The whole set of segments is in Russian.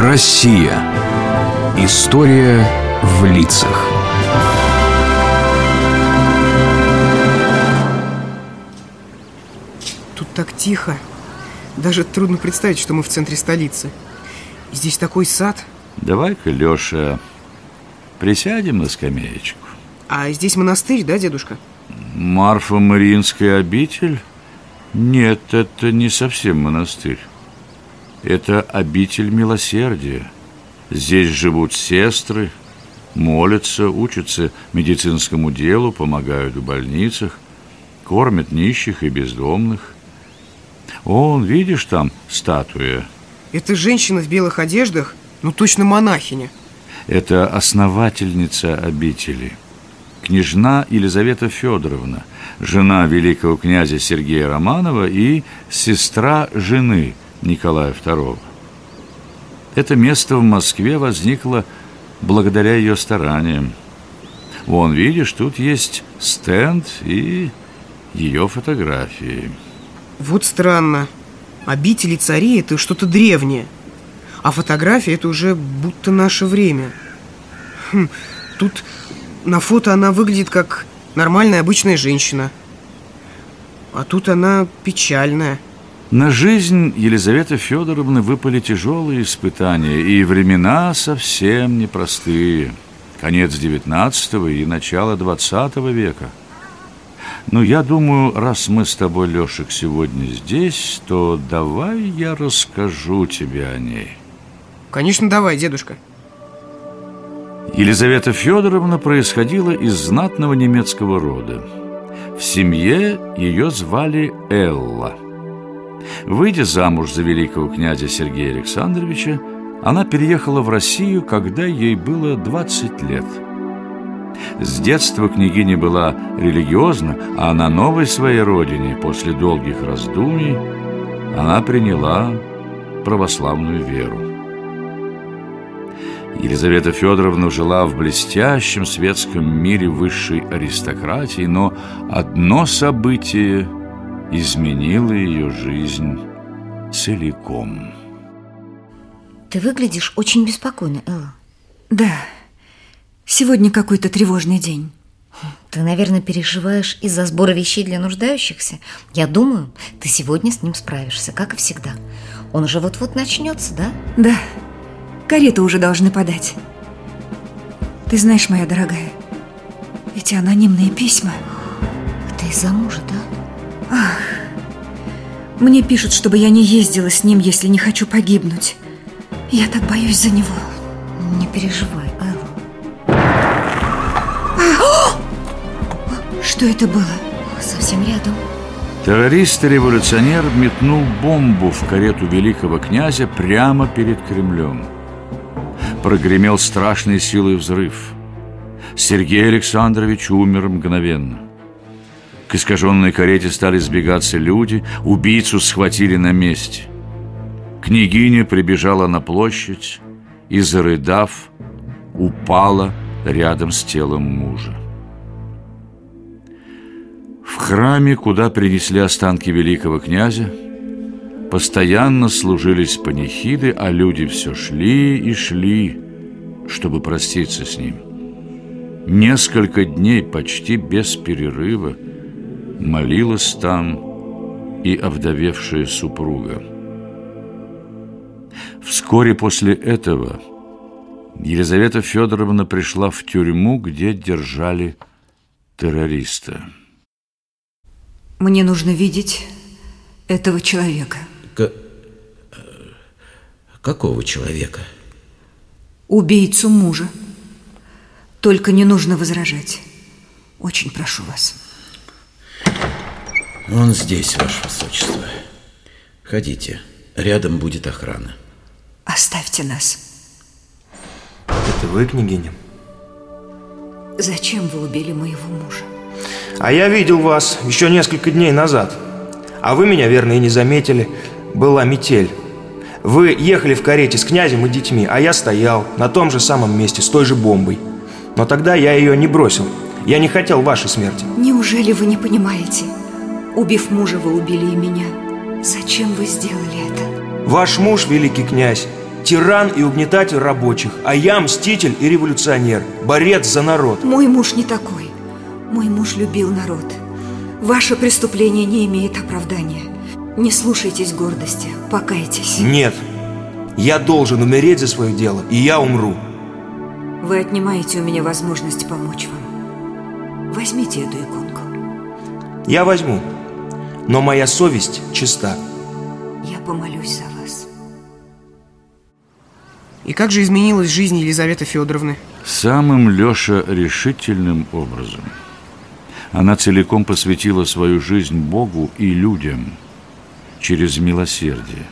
Россия. История в лицах. Тут так тихо. Даже трудно представить, что мы в центре столицы. Здесь такой сад. Давай-ка, Леша, присядем на скамеечку. А здесь монастырь, да, дедушка? Марфа-Мариинская обитель? Нет, это не совсем монастырь. Это обитель милосердия. Здесь живут сестры, молятся, учатся медицинскому делу, помогают в больницах, кормят нищих и бездомных. Он, видишь, там статуя. Это женщина в белых одеждах, ну точно монахиня. Это основательница обители. Княжна Елизавета Федоровна, жена великого князя Сергея Романова и сестра жены Николая II. Это место в Москве возникло благодаря ее стараниям. Вон, видишь, тут есть стенд и ее фотографии. Вот странно. Обители царей – это что-то древнее. А фотография – это уже будто наше время. Хм, тут на фото она выглядит как нормальная обычная женщина. А тут она печальная. На жизнь Елизаветы Федоровны выпали тяжелые испытания, и времена совсем непростые. Конец XIX и начало XX века. Ну, я думаю, раз мы с тобой, Лешек, сегодня здесь, то давай я расскажу тебе о ней. Конечно, давай, дедушка. Елизавета Федоровна происходила из знатного немецкого рода. В семье ее звали Элла. Выйдя замуж за великого князя Сергея Александровича, она переехала в Россию, когда ей было 20 лет. С детства княгиня была религиозна, а на новой своей родине, после долгих раздумий, она приняла православную веру. Елизавета Федоровна жила в блестящем светском мире высшей аристократии, но одно событие изменило ее жизнь целиком. Ты выглядишь очень беспокойно, Элла. Да, сегодня какой-то тревожный день. Ты, наверное, переживаешь из-за сбора вещей для нуждающихся. Я думаю, ты сегодня с ним справишься, как и всегда. Он уже вот-вот начнется, да? Да, карету уже должны подать. Ты знаешь, моя дорогая, эти анонимные письма... Это из-за мужа, да? Ах, мне пишут, чтобы я не ездила с ним, если не хочу погибнуть. Я так боюсь за него. Не переживай, Элла. Что это было? Совсем рядом. Террорист-революционер метнул бомбу в карету великого князя прямо перед Кремлем. Прогремел страшной силой взрыв. Сергей Александрович умер мгновенно. К искаженной карете стали сбегаться люди, убийцу схватили на месте. Княгиня прибежала на площадь и, зарыдав, упала рядом с телом мужа. В храме, куда принесли останки великого князя, постоянно служились панихиды, а люди все шли и шли, чтобы проститься с ним. Несколько дней почти без перерыва молилась там и овдовевшая супруга. Вскоре после этого Елизавета Федоровна пришла в тюрьму, где держали террориста. Мне нужно видеть этого человека. К... Какого человека? Убийцу мужа. Только не нужно возражать. Очень прошу вас. Он здесь, Ваше Высочество. Ходите. Рядом будет охрана. Оставьте нас. Это вы, княгиня? Зачем вы убили моего мужа? А я видел вас еще несколько дней назад. А вы меня, верно, и не заметили. Была метель. Вы ехали в карете с князем и детьми, а я стоял на том же самом месте с той же бомбой. Но тогда я ее не бросил. Я не хотел вашей смерти. Неужели вы не понимаете? Убив мужа, вы убили и меня. Зачем вы сделали это? Ваш муж, великий князь, тиран и угнетатель рабочих, а я мститель и революционер, борец за народ. Мой муж не такой. Мой муж любил народ. Ваше преступление не имеет оправдания. Не слушайтесь гордости, покайтесь. Нет, я должен умереть за свое дело, и я умру. Вы отнимаете у меня возможность помочь вам. Возьмите эту иконку. Я возьму, но моя совесть чиста. Я помолюсь за вас. И как же изменилась жизнь Елизаветы Федоровны? Самым Леша решительным образом. Она целиком посвятила свою жизнь Богу и людям через милосердие.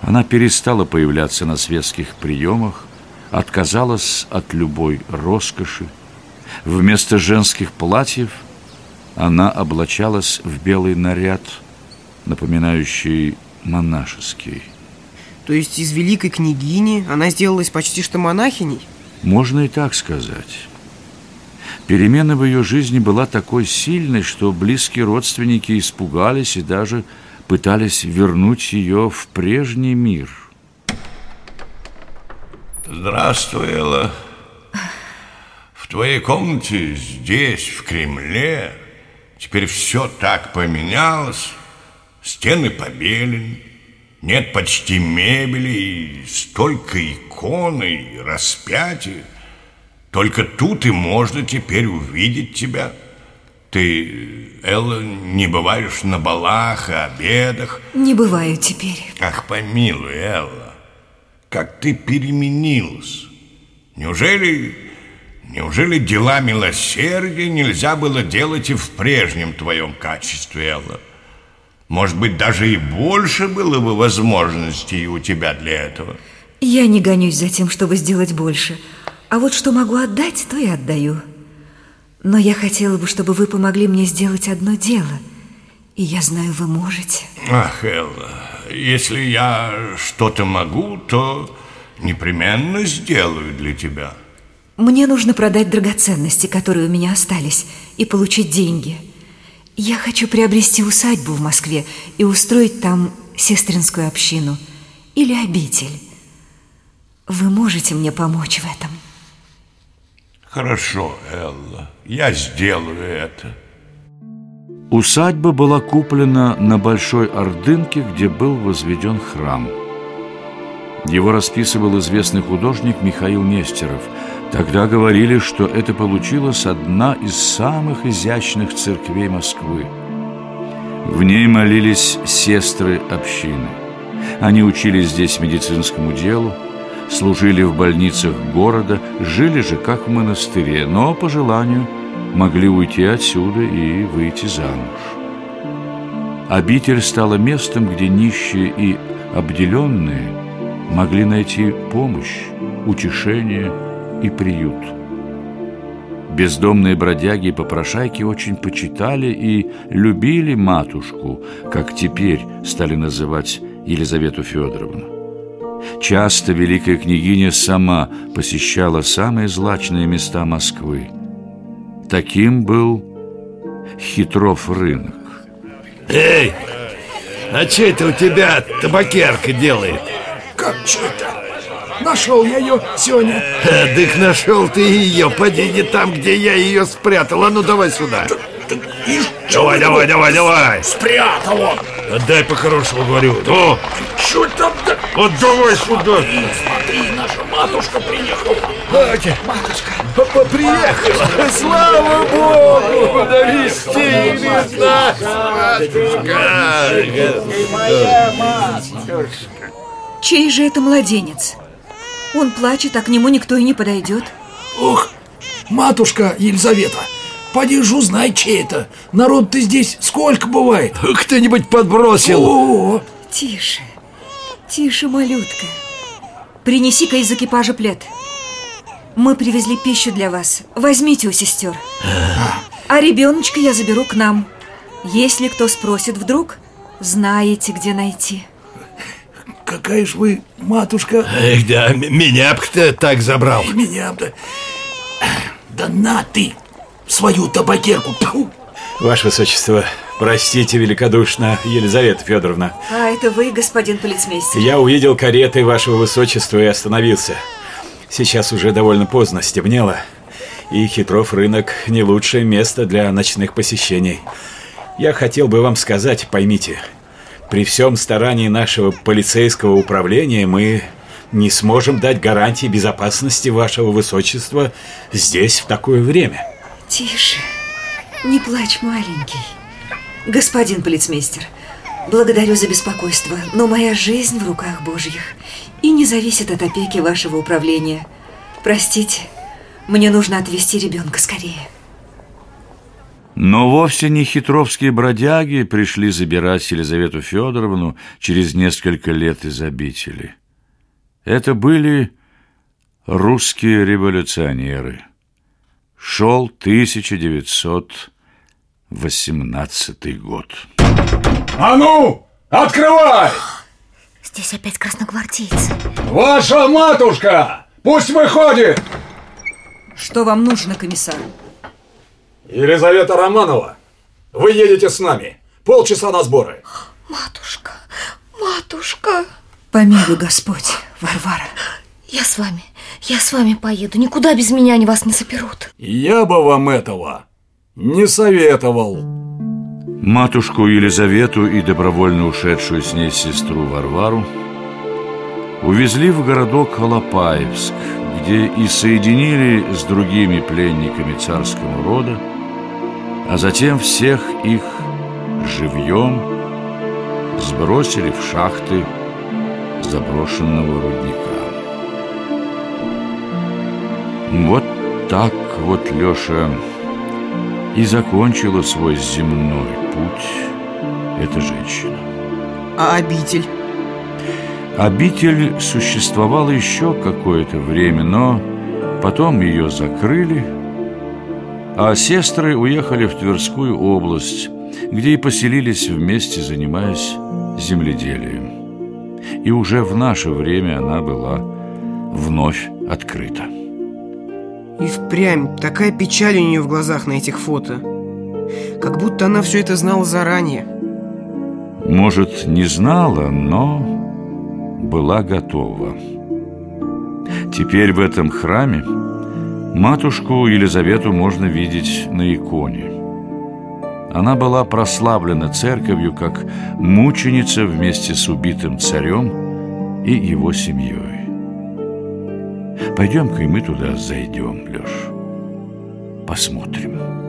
Она перестала появляться на светских приемах, отказалась от любой роскоши. Вместо женских платьев она облачалась в белый наряд, напоминающий монашеский. То есть из великой княгини она сделалась почти что монахиней? Можно и так сказать. Перемена в ее жизни была такой сильной, что близкие родственники испугались и даже пытались вернуть ее в прежний мир. Здравствуй, Элла. В твоей комнате здесь, в Кремле, теперь все так поменялось. Стены побелены, нет почти мебели и столько икон и распятий. Только тут и можно теперь увидеть тебя. Ты, Элла, не бываешь на балах и обедах. Не бываю теперь. Ах, помилуй, Элла, как ты переменилась. Неужели, неужели дела милосердия нельзя было делать и в прежнем твоем качестве, Элла? Может быть, даже и больше было бы возможностей у тебя для этого? Я не гонюсь за тем, чтобы сделать больше. А вот что могу отдать, то и отдаю. Но я хотела бы, чтобы вы помогли мне сделать одно дело. И я знаю, вы можете. Ах, Элла, если я что-то могу, то непременно сделаю для тебя. Мне нужно продать драгоценности, которые у меня остались, и получить деньги. Я хочу приобрести усадьбу в Москве и устроить там сестринскую общину или обитель. Вы можете мне помочь в этом? Хорошо, Элла, я сделаю это. Усадьба была куплена на Большой Ордынке, где был возведен храм. Его расписывал известный художник Михаил Нестеров. Тогда говорили, что это получилась одна из самых изящных церквей Москвы. В ней молились сестры общины. Они учились здесь медицинскому делу, служили в больницах города, жили же как в монастыре, но по желанию могли уйти отсюда и выйти замуж. Обитель стала местом, где нищие и обделенные могли найти помощь, утешение и приют. Бездомные бродяги и попрошайки очень почитали и любили матушку, как теперь стали называть Елизавету Федоровну. Часто великая княгиня сама посещала самые злачные места Москвы. Таким был Хитров рынок. Эй, а что это у тебя табакерка делает? Как что это? Нашел я ее сегодня. А, дык нашел ты ее, поди не там, где я ее спрятал. А ну давай сюда. Давай, давай, давай, давай. Спрятал он. Отдай по-хорошему, говорю. Ну, Что там? да- вот давай сюда. Смотри, наша матушка приехала. Батя, Матушка. приехала. Слава Богу, навестили нас, матушка. Чей же это младенец? Он плачет, а к нему никто и не подойдет. Ох, матушка Елизавета, поди ж узнай, чей это. Народ-то здесь сколько бывает. Кто-нибудь подбросил. О, Тише, тише, малютка. Принеси-ка из экипажа плед. Мы привезли пищу для вас. Возьмите у сестер. А ребеночка я заберу к нам. Если кто спросит вдруг, знаете, где найти. Какая ж вы, матушка, Эх, да, меня бы кто так забрал. меня-то... Да на ты свою табакерку. Тьфу. Ваше Высочество, Простите великодушно, Елизавета Федоровна. А это вы, господин полицмейстер? Я увидел кареты вашего высочества и остановился. Сейчас уже довольно поздно, стемнело. И Хитров рынок не лучшее место для ночных посещений. Я хотел бы вам сказать, поймите, при всем старании нашего полицейского управления мы не сможем дать гарантии безопасности вашего высочества здесь в такое время. Тише, не плачь, маленький. Господин полицмейстер, благодарю за беспокойство, но моя жизнь в руках Божьих и не зависит от опеки вашего управления. Простите, мне нужно отвезти ребенка скорее. Но вовсе не хитровские бродяги пришли забирать Елизавету Федоровну через несколько лет из обители. Это были русские революционеры. Шел 1918 год. А ну, открывай! Здесь опять красногвардейцы. Ваша матушка! Пусть выходит! Что вам нужно, комиссар? Елизавета Романова, вы едете с нами. Полчаса на сборы. Матушка, матушка. Помилуй Господь, Варвара. Я с вами, я с вами поеду. Никуда без меня они вас не заберут. Я бы вам этого не советовал. Матушку Елизавету и добровольно ушедшую с ней сестру Варвару увезли в городок Алапаевск, где и соединили с другими пленниками царского рода, а затем всех их живьем сбросили в шахты заброшенного рудника. Вот так вот Леша и закончила свой земной путь эта женщина. А обитель? Обитель существовала еще какое-то время, но потом ее закрыли, а сестры уехали в Тверскую область, где и поселились вместе, занимаясь земледелием. И уже в наше время она была вновь открыта. И впрямь такая печаль у нее в глазах на этих фото. Как будто она все это знала заранее. Может, не знала, но была готова. Теперь в этом храме матушку Елизавету можно видеть на иконе. Она была прославлена церковью как мученица вместе с убитым царем и его семьей. Пойдем-ка и мы туда зайдем, Леш. Посмотрим.